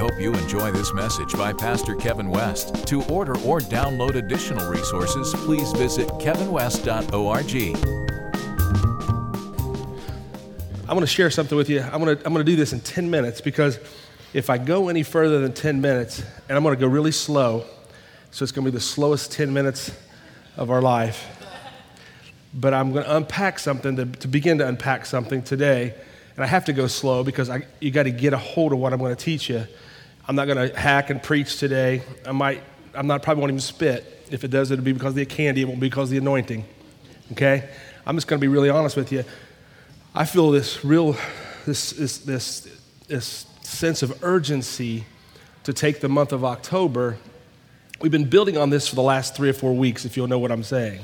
hope you enjoy this message by Pastor Kevin West. To order or download additional resources, please visit kevinwest.org. I want to share something with you. I'm going to, I'm going to do this in 10 minutes because if I go any further than 10 minutes, and I'm going to go really slow, so it's going to be the slowest 10 minutes of our life. But I'm going to unpack something to, to begin to unpack something today. And I have to go slow because I, you got to get a hold of what I'm going to teach you. I'm not going to hack and preach today. I might, I'm not probably won't even spit. If it does, it'll be because of the candy. It won't be because of the anointing. Okay? I'm just going to be really honest with you. I feel this real, this, this, this, this sense of urgency to take the month of October. We've been building on this for the last three or four weeks, if you'll know what I'm saying.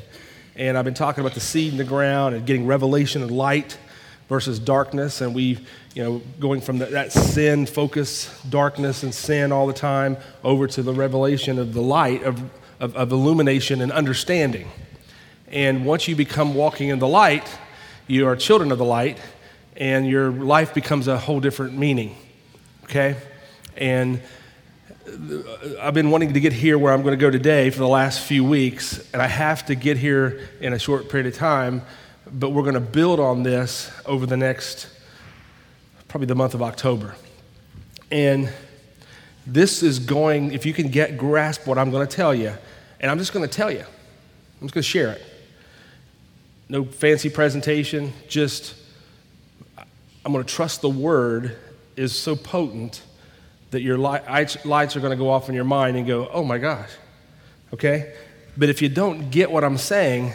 And I've been talking about the seed in the ground and getting revelation and light versus darkness. And we, you know, going from the, that sin focus, darkness and sin all the time, over to the revelation of the light, of, of, of illumination and understanding. And once you become walking in the light, you are children of the light, and your life becomes a whole different meaning. Okay? And uh, I've been wanting to get here where I'm going to go today for the last few weeks, and I have to get here in a short period of time, but we're going to build on this over the next, probably the month of October. And this is going, if you can get grasp what I'm going to tell you, and I'm just going to tell you, I'm just going to share it. No fancy presentation, just I'm going to trust the word is so potent that your lights are going to go off in your mind and go, oh my gosh. Okay? But if you don't get what I'm saying,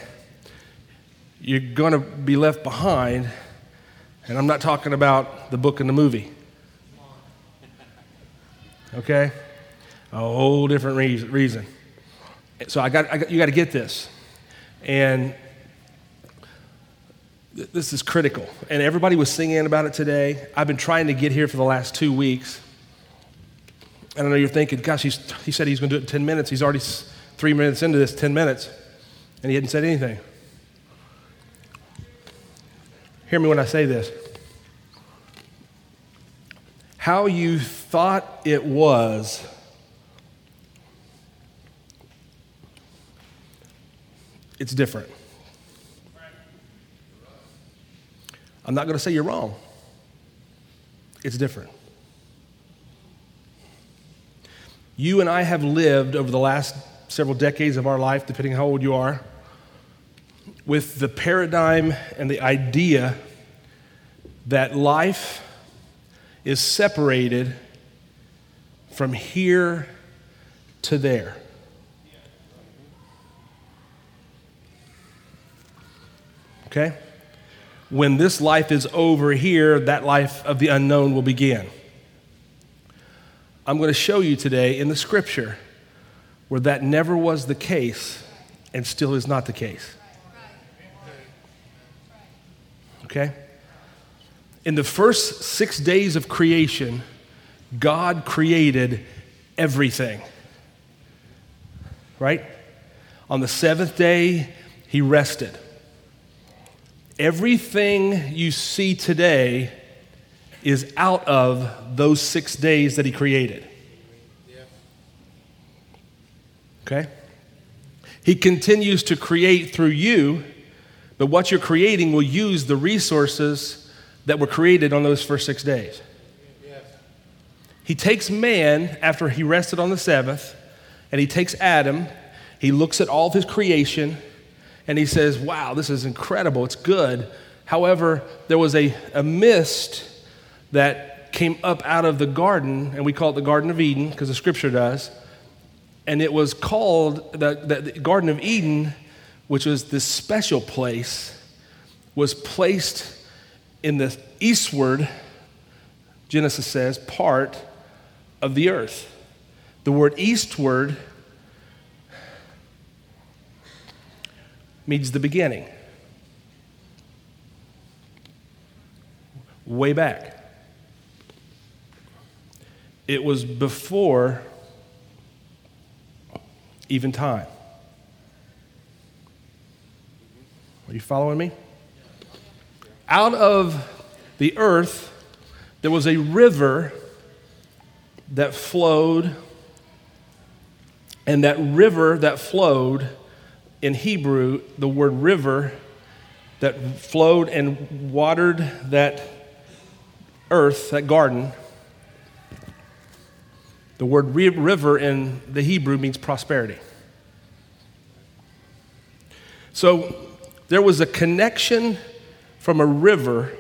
you're going to be left behind. And I'm not talking about the book and the movie. Okay? A whole different reason. So I got, I got you got to get this. And this is critical. And everybody was singing about it today. I've been trying to get here for the last two weeks. And I know you're thinking, gosh, he said he's going to do it in 10 minutes. He's already three minutes into this, 10 minutes, and he hadn't said anything. Hear me when I say this. How you thought it was it's different. I'm not going to say you're wrong. It's different. You and I have lived over the last several decades of our life, depending how old you are, with the paradigm and the idea that life is separated from here to there. Okay? when this life is over here, that life of the unknown will begin. I'm going to show you today in the scripture where that never was the case and still is not the case. Okay? In the first six days of creation, God created everything. Right? On the seventh day, He rested. Everything you see today is out of those six days that he created. Okay? He continues to create through you, but what you're creating will use the resources that were created on those first six days. He takes man after he rested on the seventh, and he takes Adam, he looks at all of his creation, and he says, Wow, this is incredible. It's good. However, there was a, a mist that came up out of the garden, and we call it the Garden of Eden because the scripture does. And it was called the, the, the Garden of Eden, which was this special place, was placed in the eastward, Genesis says, part of the earth. The word eastward means the beginning. Way back. It was before even time. Are you following me? Out of the earth, there was a river that flowed, and that river that flowed, in Hebrew, the word river that flowed and watered that earth, that garden, the word river in the Hebrew means prosperity. So there was a connection from a river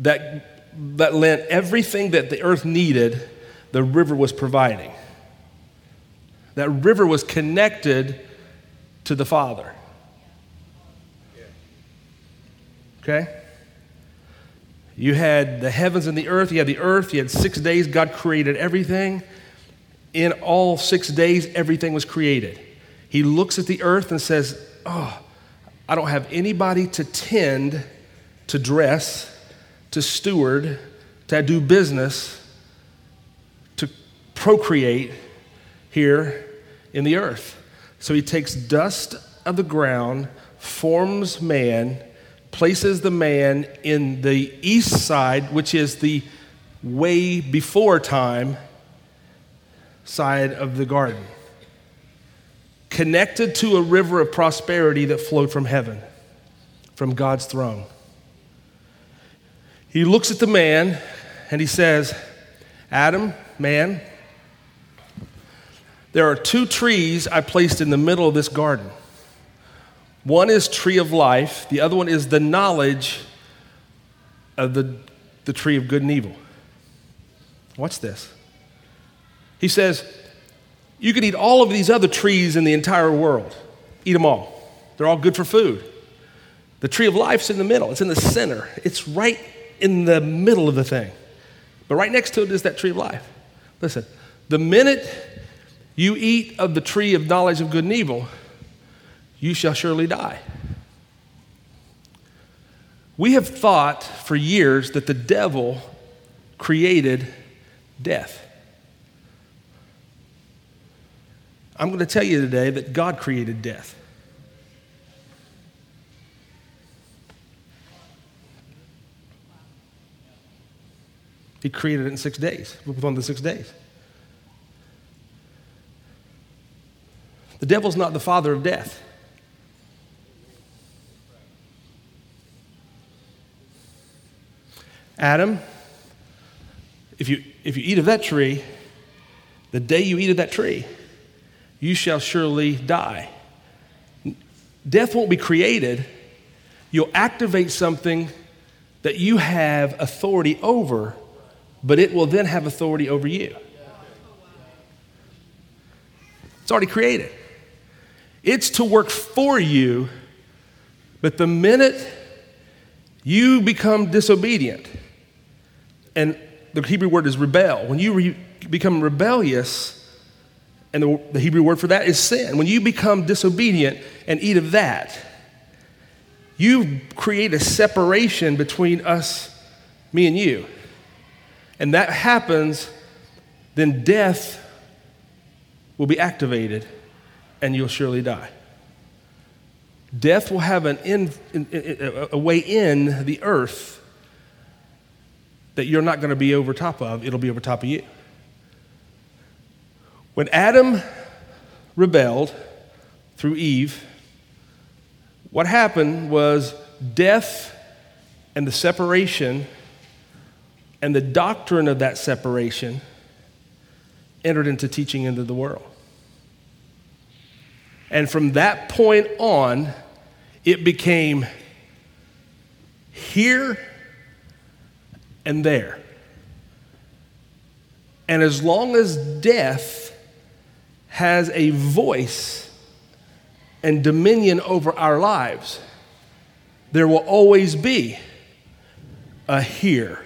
that, that lent everything that the earth needed, the river was providing. That river was connected to the Father. Okay? You had the heavens and the earth. You had the earth. You had six days. God created everything. In all six days, everything was created. He looks at the earth and says, Oh, I don't have anybody to tend, to dress, to steward, to do business, to procreate here in the earth. So he takes dust of the ground, forms man, places the man in the east side, which is the way before time side of the garden, connected to a river of prosperity that flowed from heaven, from God's throne. He looks at the man and he says, Adam, man, there are two trees I placed in the middle of this garden. One is tree of life, the other one is the knowledge of the, the tree of good and evil. What's this? He says, You can eat all of these other trees in the entire world, eat them all. They're all good for food. The tree of life's in the middle, it's in the center, it's right in the middle of the thing. But right next to it is that tree of life. Listen, the minute you eat of the tree of knowledge of good and evil, you shall surely die. We have thought for years that the devil created death. I'm going to tell you today that God created death. He created it in six days, within the six days. The devil's not the father of death. Adam, if you, if you eat of that tree, the day you eat of that tree, you shall surely die. Death won't be created. You'll activate something that you have authority over, but it will then have authority over you. It's already created. It's to work for you, but the minute you become disobedient, and the Hebrew word is rebel, when you re- become rebellious, and the, the Hebrew word for that is sin, when you become disobedient and eat of that, you create a separation between us, me and you. And that happens, then death will be activated and you'll surely die. Death will have an in, a way in the earth that you're not going to be over top of, it'll be over top of you. When Adam rebelled through Eve, what happened was death and the separation and the doctrine of that separation entered into teaching into the world. And from that point on, it became here and there. And as long as death has a voice and dominion over our lives, there will always be a here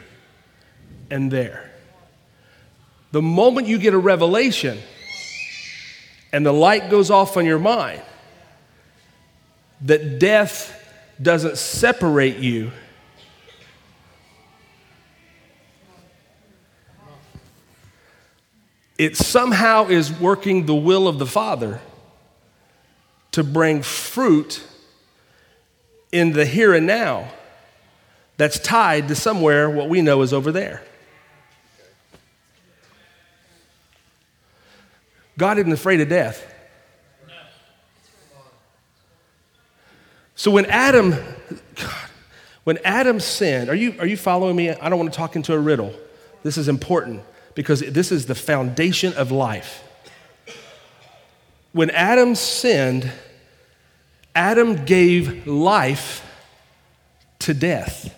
and there. The moment you get a revelation, and the light goes off on your mind that death doesn't separate you. It somehow is working the will of the Father to bring fruit in the here and now that's tied to somewhere what we know is over there. God isn't afraid of death. So when Adam, God, when Adam sinned, are you, are you following me? I don't want to talk into a riddle. This is important because this is the foundation of life. When Adam sinned, Adam gave life to death.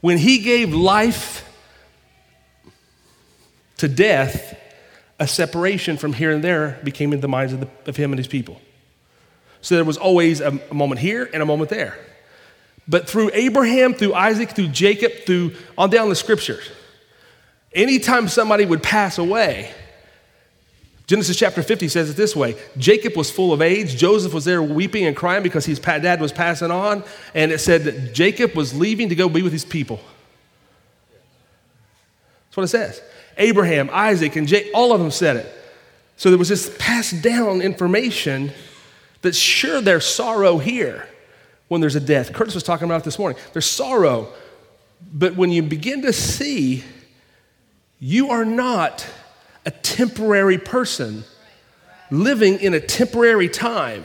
When he gave life to death, a separation from here and there became in the minds of, the, of him and his people. So there was always a, a moment here and a moment there. But through Abraham, through Isaac, through Jacob, through on down the scriptures, anytime somebody would pass away, Genesis chapter 50 says it this way Jacob was full of age. Joseph was there weeping and crying because his dad was passing on. And it said that Jacob was leaving to go be with his people. That's what it says. Abraham, Isaac, and Jake, all of them said it. So there was this passed down information that sure there's sorrow here when there's a death. Curtis was talking about it this morning. There's sorrow, but when you begin to see you are not a temporary person living in a temporary time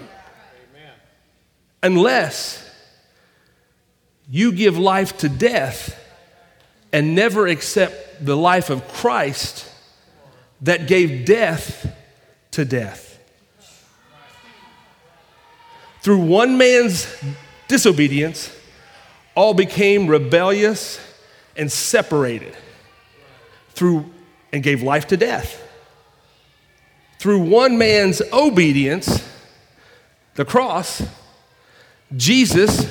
unless you give life to death and never accept the life of Christ that gave death to death. Through one man's disobedience, all became rebellious and separated through and gave life to death. Through one man's obedience, the cross, Jesus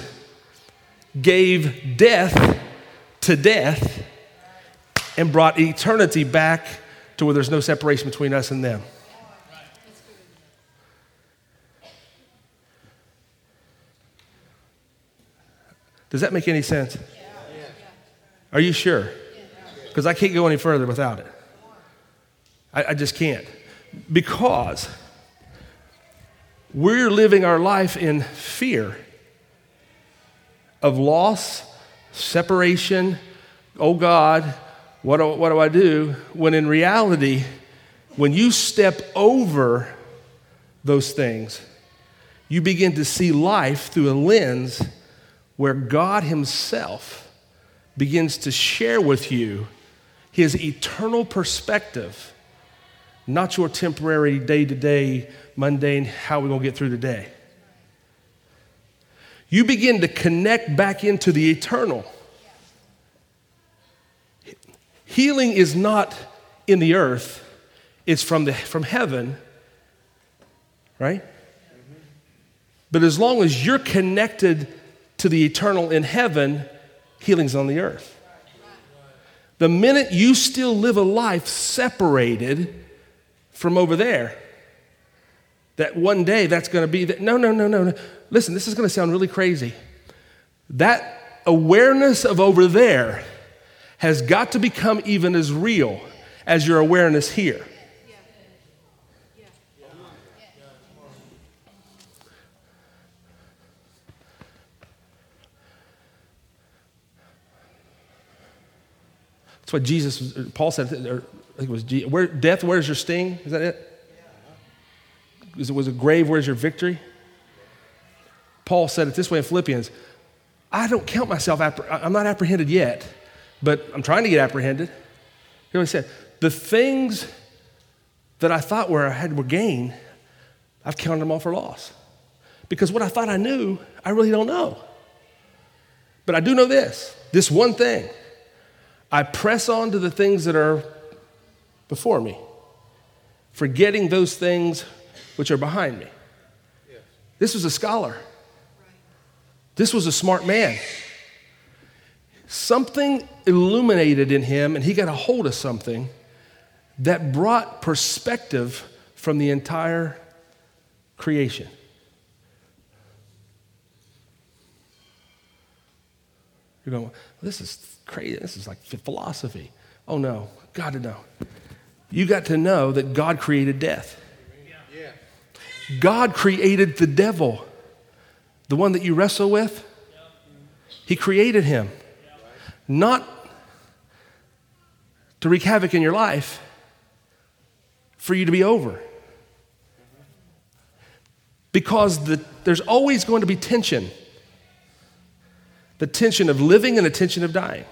gave death to death and brought eternity back to where there's no separation between us and them. Does that make any sense? Are you sure? Because I can't go any further without it. I, I just can't. Because we're living our life in fear of loss, separation. Oh God, what do, what do I do? When in reality, when you step over those things, you begin to see life through a lens where God Himself begins to share with you His eternal perspective, not your temporary, day to day, mundane, how we're going to get through the day. You begin to connect back into the eternal. Healing is not in the earth, it's from, the, from heaven, right? Mm-hmm. But as long as you're connected to the eternal in heaven, healing's on the earth. The minute you still live a life separated from over there, that one day that's going to be that. No, no, no, no, no. Listen, this is going to sound really crazy. That awareness of over there has got to become even as real as your awareness here. That's what Jesus, Paul said, or I think it was, where, death, where's your sting? Is that it? Is it was a grave, where's your victory? Paul said it this way in Philippians I don't count myself, I'm not apprehended yet, but I'm trying to get apprehended. Know what he said? The things that I thought were I had were gain, I've counted them all for loss. Because what I thought I knew, I really don't know. But I do know this this one thing I press on to the things that are before me, forgetting those things which are behind me. This was a scholar. This was a smart man. Something illuminated in him, and he got a hold of something that brought perspective from the entire creation. You're going, this is crazy. This is like philosophy. Oh no, got to know. You got to know that God created death. God created the devil, the one that you wrestle with. He created him. Not to wreak havoc in your life for you to be over. Because the, there's always going to be tension the tension of living and the tension of dying,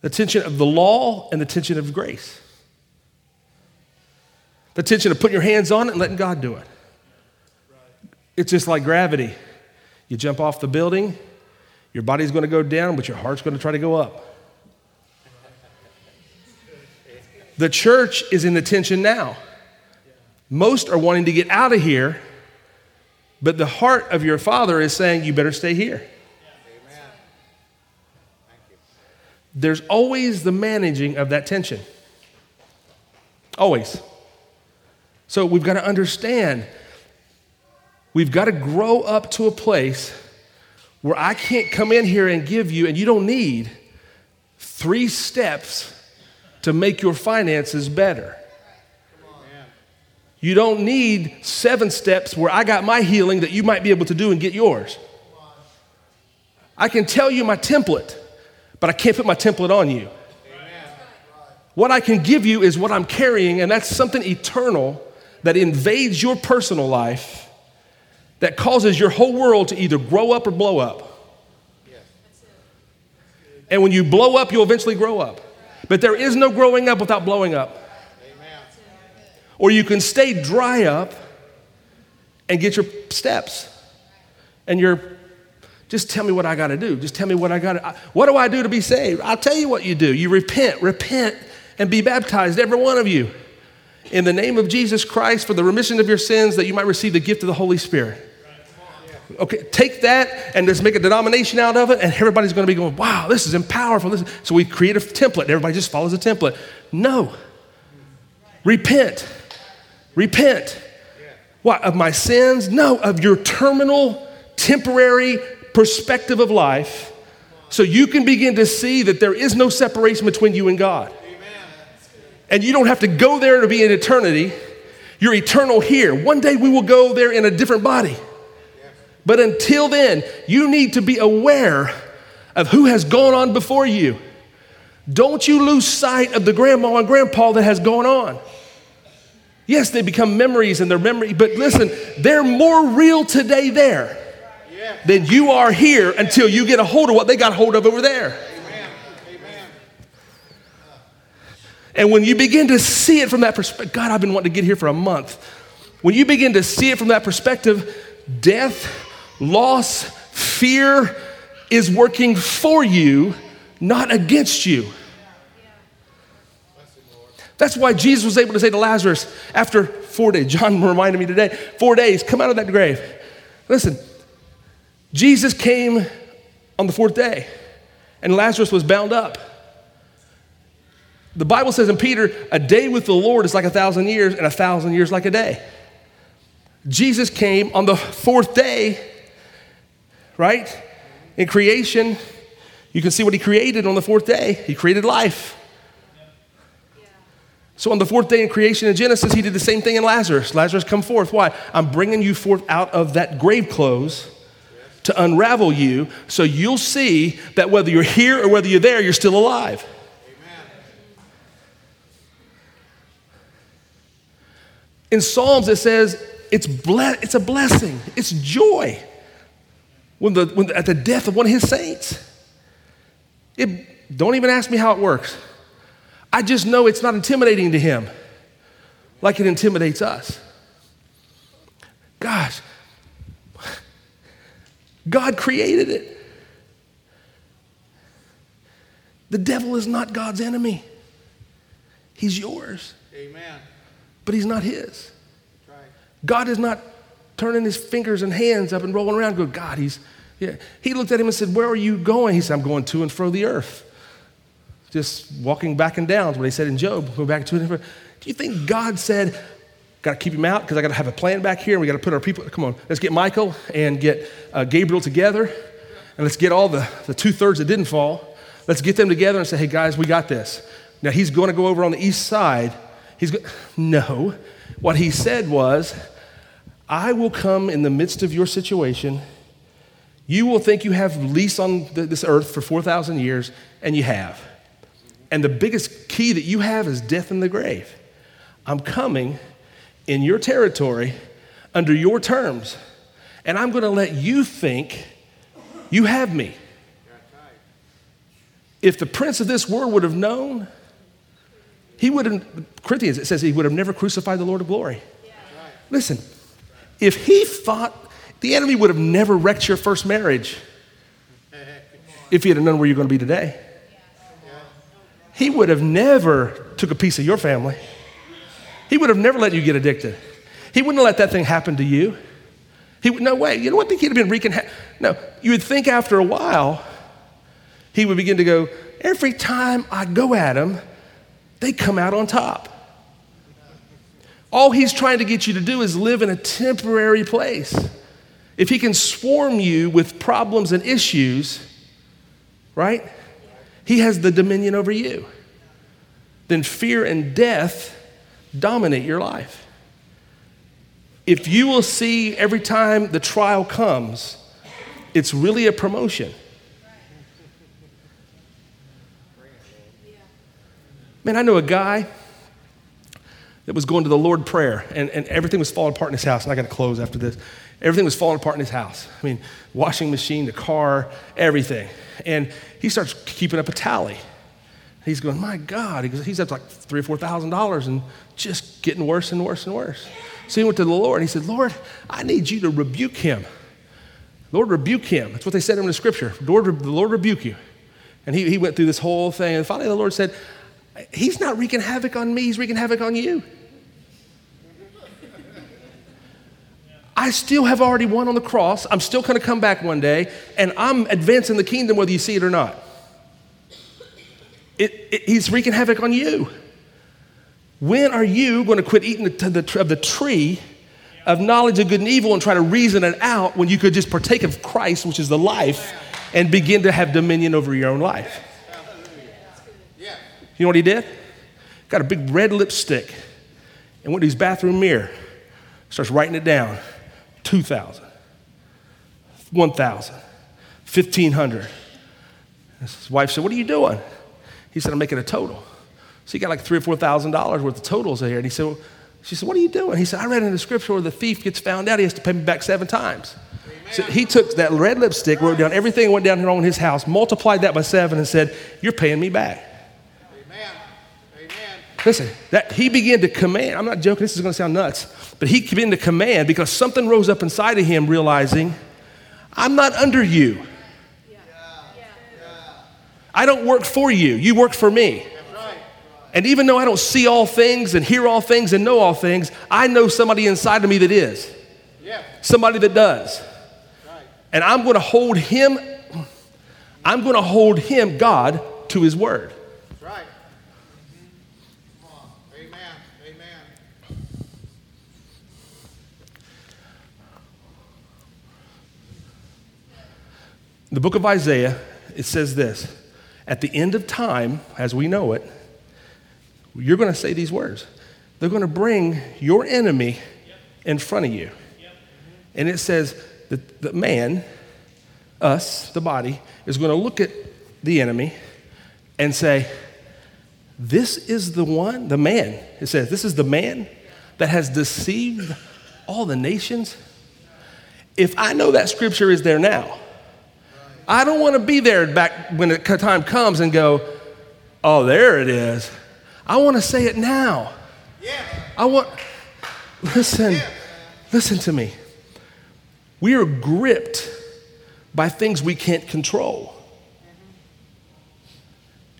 the tension of the law and the tension of grace, the tension of putting your hands on it and letting God do it. It's just like gravity. You jump off the building, your body's going to go down, but your heart's going to try to go up. The church is in the tension now. Most are wanting to get out of here, but the heart of your father is saying, You better stay here. There's always the managing of that tension. Always. So we've got to understand, we've got to grow up to a place where I can't come in here and give you, and you don't need three steps to make your finances better. You don't need seven steps where I got my healing that you might be able to do and get yours. I can tell you my template, but I can't put my template on you. What I can give you is what I'm carrying, and that's something eternal that invades your personal life that causes your whole world to either grow up or blow up. And when you blow up, you'll eventually grow up. But there is no growing up without blowing up. Or you can stay dry up and get your steps. And you're, just tell me what I got to do. Just tell me what I got to, what do I do to be saved? I'll tell you what you do. You repent, repent, and be baptized, every one of you, in the name of Jesus Christ for the remission of your sins that you might receive the gift of the Holy Spirit. Okay, take that and just make a denomination out of it, and everybody's going to be going, wow, this is powerful. So we create a template. Everybody just follows a template. No. Repent. Repent. What? Of my sins? No, of your terminal, temporary perspective of life so you can begin to see that there is no separation between you and God. Amen. And you don't have to go there to be in eternity. You're eternal here. One day we will go there in a different body. But until then, you need to be aware of who has gone on before you. Don't you lose sight of the grandma and grandpa that has gone on. Yes, they become memories and they're memory, but listen, they're more real today there than you are here until you get a hold of what they got a hold of over there. And when you begin to see it from that perspective, God, I've been wanting to get here for a month. When you begin to see it from that perspective, death, loss, fear is working for you, not against you. That's why Jesus was able to say to Lazarus after four days, John reminded me today, four days, come out of that grave. Listen, Jesus came on the fourth day, and Lazarus was bound up. The Bible says in Peter, a day with the Lord is like a thousand years, and a thousand years like a day. Jesus came on the fourth day, right? In creation, you can see what he created on the fourth day. He created life. So on the fourth day in creation in Genesis, he did the same thing in Lazarus. Lazarus, come forth. Why? I'm bringing you forth out of that grave clothes to unravel you so you'll see that whether you're here or whether you're there, you're still alive. In Psalms, it says it's, ble- it's a blessing, it's joy when the, when at the death of one of his saints. It, don't even ask me how it works. I just know it's not intimidating to him like it intimidates us. Gosh, God created it. The devil is not God's enemy. He's yours. Amen. But he's not his. Right. God is not turning his fingers and hands up and rolling around, go, God, he's, yeah. He looked at him and said, Where are you going? He said, I'm going to and fro the earth just walking back and down. what he said in Job. Go back to it. Do you think God said, got to keep him out because I got to have a plan back here and we got to put our people, come on, let's get Michael and get uh, Gabriel together and let's get all the, the two thirds that didn't fall. Let's get them together and say, hey guys, we got this. Now he's going to go over on the east side. He's go- no. What he said was, I will come in the midst of your situation. You will think you have lease on this earth for 4,000 years, and you have. And the biggest key that you have is death in the grave. I'm coming in your territory under your terms, and I'm going to let you think you have me. If the prince of this world would have known, he would have, Corinthians, it says he would have never crucified the Lord of glory. Listen, if he thought the enemy would have never wrecked your first marriage if he had known where you're going to be today. He would have never took a piece of your family. He would have never let you get addicted. He wouldn't have let that thing happen to you. He would, no way. You know what? Think he'd have been wreaking. Ha- no, you would think after a while, he would begin to go, every time I go at him, they come out on top. All he's trying to get you to do is live in a temporary place. If he can swarm you with problems and issues, right? He has the dominion over you. Then fear and death dominate your life. If you will see every time the trial comes, it's really a promotion. Man, I know a guy that was going to the Lord prayer, and, and everything was falling apart in his house. And I got to close after this. Everything was falling apart in his house. I mean, washing machine, the car, everything. And he starts keeping up a tally. He's going, my God. He's up to like three or four thousand dollars and just getting worse and worse and worse. So he went to the Lord and he said, Lord, I need you to rebuke him. Lord, rebuke him. That's what they said in the scripture. Lord, the Lord rebuke you. And he, he went through this whole thing. And finally, the Lord said, He's not wreaking havoc on me, He's wreaking havoc on you. I still have already won on the cross. I'm still going to come back one day, and I'm advancing the kingdom whether you see it or not. It, it, he's wreaking havoc on you. When are you going to quit eating the, the, of the tree of knowledge of good and evil and try to reason it out when you could just partake of Christ, which is the life, and begin to have dominion over your own life? You know what he did? Got a big red lipstick and went to his bathroom mirror, starts writing it down 2,000, 1,000, 1,500. His wife said, What are you doing? He said, I'm making a total. So he got like three or four thousand dollars worth of totals here. And he said, she said, What are you doing? He said, I read in the scripture where the thief gets found out, he has to pay me back seven times. So he took that red lipstick, wrote down everything that went down wrong in his house, multiplied that by seven, and said, You're paying me back. Amen. Listen, that he began to command. I'm not joking, this is going to sound nuts, but he began to command because something rose up inside of him, realizing, I'm not under you. I don't work for you, you work for me. And even though I don't see all things and hear all things and know all things, I know somebody inside of me that is. Yeah. Somebody that does. Right. And I'm going to hold him, I'm going to hold him, God, to his word. That's right. Amen. Amen. The book of Isaiah, it says this At the end of time, as we know it, you're going to say these words. They're going to bring your enemy in front of you. And it says that the man, us, the body, is going to look at the enemy and say, This is the one, the man. It says, This is the man that has deceived all the nations. If I know that scripture is there now, I don't want to be there back when the time comes and go, Oh, there it is. I want to say it now. Yeah. I want, listen, yeah. listen to me. We are gripped by things we can't control.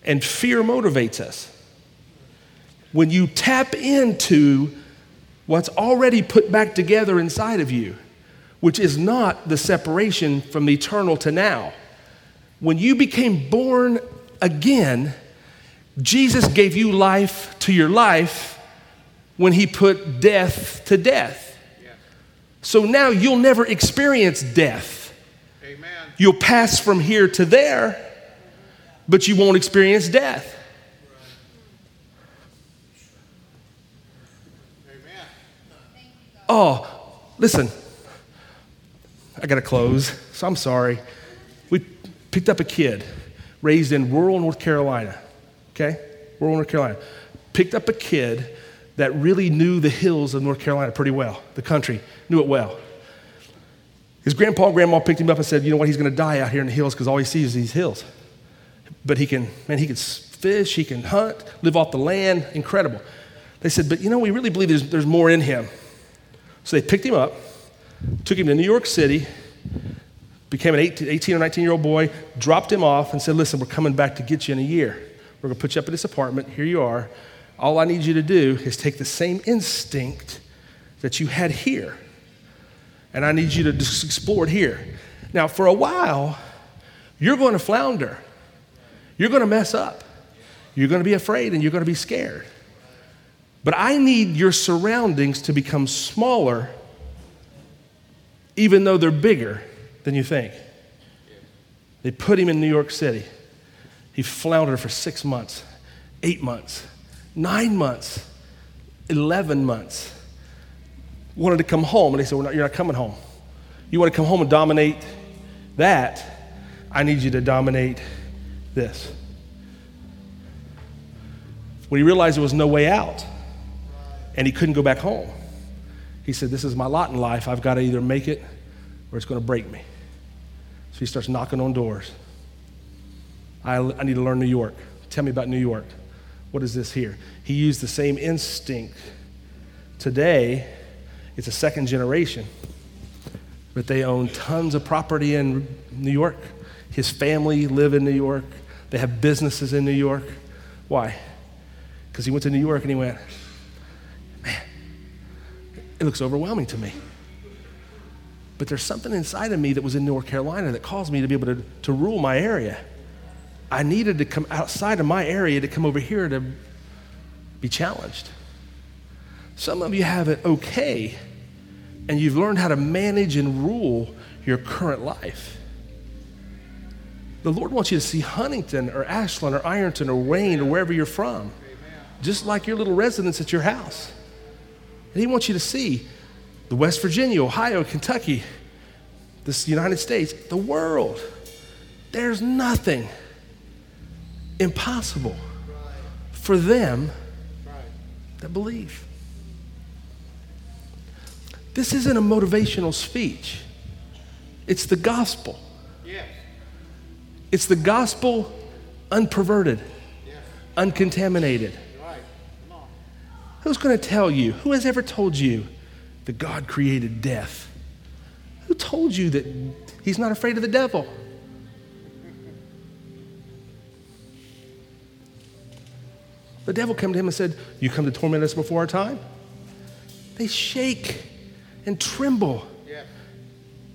And fear motivates us. When you tap into what's already put back together inside of you, which is not the separation from the eternal to now, when you became born again, Jesus gave you life to your life when he put death to death. So now you'll never experience death. Amen. You'll pass from here to there, but you won't experience death. Amen. Oh, listen. I got to close, so I'm sorry. We picked up a kid raised in rural North Carolina Okay? Rural North Carolina. Picked up a kid that really knew the hills of North Carolina pretty well, the country, knew it well. His grandpa and grandma picked him up and said, You know what? He's going to die out here in the hills because all he sees is these hills. But he can, man, he can fish, he can hunt, live off the land. Incredible. They said, But you know, we really believe there's, there's more in him. So they picked him up, took him to New York City, became an 18, 18 or 19 year old boy, dropped him off, and said, Listen, we're coming back to get you in a year. We're going to put you up in this apartment. Here you are. All I need you to do is take the same instinct that you had here, and I need you to just explore it here. Now, for a while, you're going to flounder. You're going to mess up. You're going to be afraid and you're going to be scared. But I need your surroundings to become smaller, even though they're bigger than you think. They put him in New York City. He floundered for six months, eight months, nine months, 11 months. Wanted to come home, and they said, well, You're not coming home. You want to come home and dominate that? I need you to dominate this. When he realized there was no way out and he couldn't go back home, he said, This is my lot in life. I've got to either make it or it's going to break me. So he starts knocking on doors. I, I need to learn New York. Tell me about New York. What is this here? He used the same instinct. Today, it's a second generation, but they own tons of property in New York. His family live in New York. They have businesses in New York. Why? Because he went to New York and he went, it looks overwhelming to me. But there's something inside of me that was in North Carolina that caused me to be able to, to rule my area. I needed to come outside of my area to come over here to be challenged. Some of you have it okay, and you've learned how to manage and rule your current life. The Lord wants you to see Huntington or Ashland or Ironton or Wayne or wherever you're from, just like your little residence at your house. And He wants you to see the West Virginia, Ohio, Kentucky, this United States, the world. There's nothing impossible for them that believe. This isn't a motivational speech, it's the gospel. It's the gospel unperverted, uncontaminated. Who's going to tell you? Who has ever told you that God created death? Who told you that He's not afraid of the devil? The devil came to him and said, You come to torment us before our time? They shake and tremble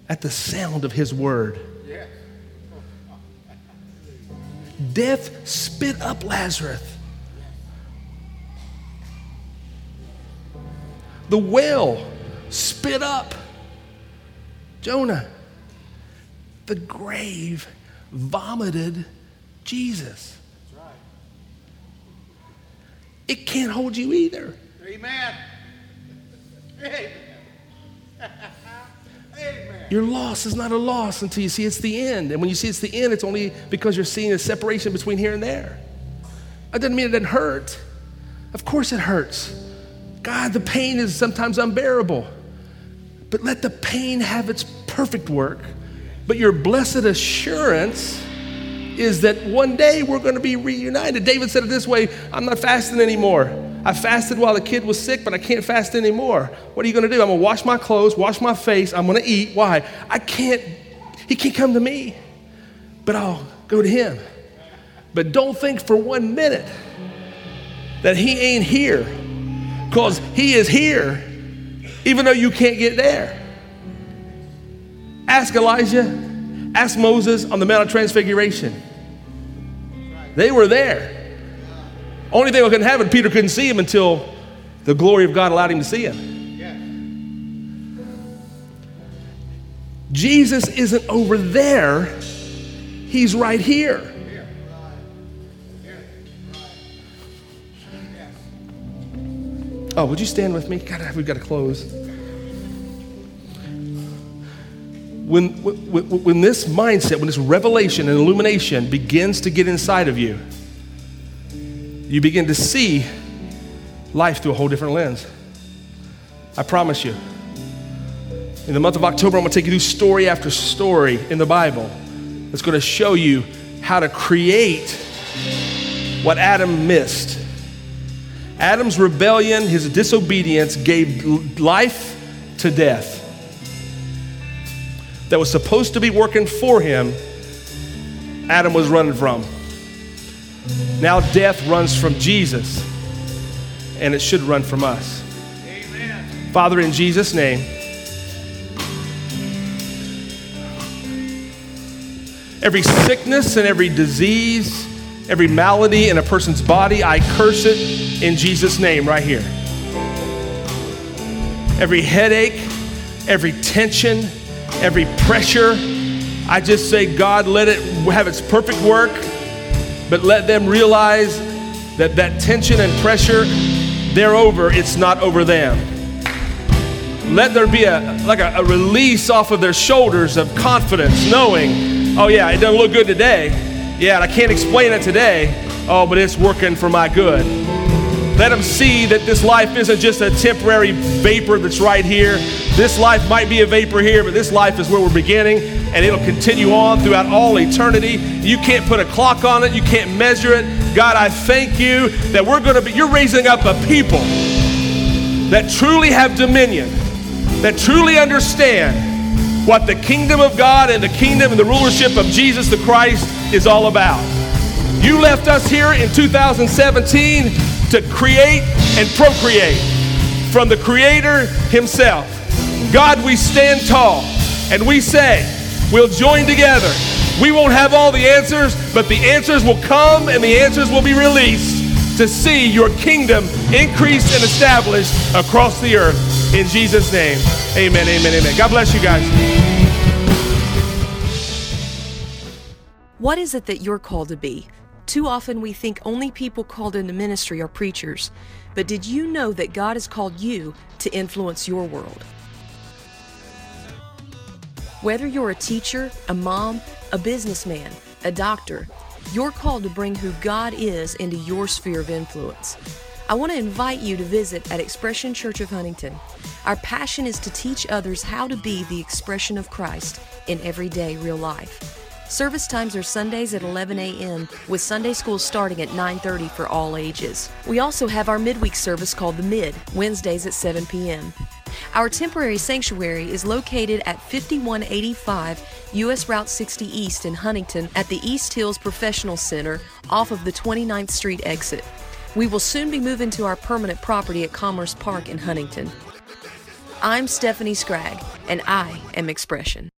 at the sound of his word. Death spit up Lazarus. The whale spit up Jonah. The grave vomited Jesus. It can't hold you either. Amen. Amen. Amen. Your loss is not a loss until you see it's the end. And when you see it's the end, it's only because you're seeing a separation between here and there. That doesn't mean it doesn't hurt. Of course it hurts. God, the pain is sometimes unbearable. But let the pain have its perfect work. But your blessed assurance is that one day we're going to be reunited. David said it this way I'm not fasting anymore. I fasted while the kid was sick, but I can't fast anymore. What are you going to do? I'm going to wash my clothes, wash my face. I'm going to eat. Why? I can't, he can't come to me, but I'll go to him. But don't think for one minute that he ain't here, because he is here, even though you can't get there. Ask Elijah, ask Moses on the Mount of Transfiguration. They were there. Only thing that couldn't happen, Peter couldn't see him until the glory of God allowed him to see him. Jesus isn't over there, he's right here. Oh, would you stand with me? God, we've got to close. When, when, when this mindset, when this revelation and illumination begins to get inside of you, you begin to see life through a whole different lens. I promise you. In the month of October, I'm going to take you through story after story in the Bible that's going to show you how to create what Adam missed. Adam's rebellion, his disobedience, gave life to death. That was supposed to be working for him, Adam was running from. Now death runs from Jesus, and it should run from us. Amen. Father, in Jesus' name, every sickness and every disease, every malady in a person's body, I curse it in Jesus' name right here. Every headache, every tension, every pressure, I just say, God, let it have its perfect work, but let them realize that that tension and pressure, they're over, it's not over them. Let there be a like a, a release off of their shoulders of confidence, knowing, oh yeah, it doesn't look good today. Yeah, I can't explain it today. Oh, but it's working for my good. Let them see that this life isn't just a temporary vapor that's right here. This life might be a vapor here, but this life is where we're beginning, and it'll continue on throughout all eternity. You can't put a clock on it, you can't measure it. God, I thank you that we're going to be, you're raising up a people that truly have dominion, that truly understand what the kingdom of God and the kingdom and the rulership of Jesus the Christ is all about. You left us here in 2017 to create and procreate from the Creator Himself. God, we stand tall and we say, we'll join together. We won't have all the answers, but the answers will come and the answers will be released to see your kingdom increased and established across the earth. In Jesus' name, amen, amen, amen. God bless you guys. What is it that you're called to be? Too often we think only people called into ministry are preachers. But did you know that God has called you to influence your world? Whether you're a teacher, a mom, a businessman, a doctor, you're called to bring who God is into your sphere of influence. I want to invite you to visit at Expression Church of Huntington. Our passion is to teach others how to be the expression of Christ in everyday real life. Service times are Sundays at 11 a.m. with Sunday school starting at 9:30 for all ages. We also have our midweek service called the Mid, Wednesdays at 7 p.m. Our temporary sanctuary is located at 5185 US Route 60 East in Huntington at the East Hills Professional Center off of the 29th Street exit. We will soon be moving to our permanent property at Commerce Park in Huntington. I'm Stephanie Scragg, and I am Expression.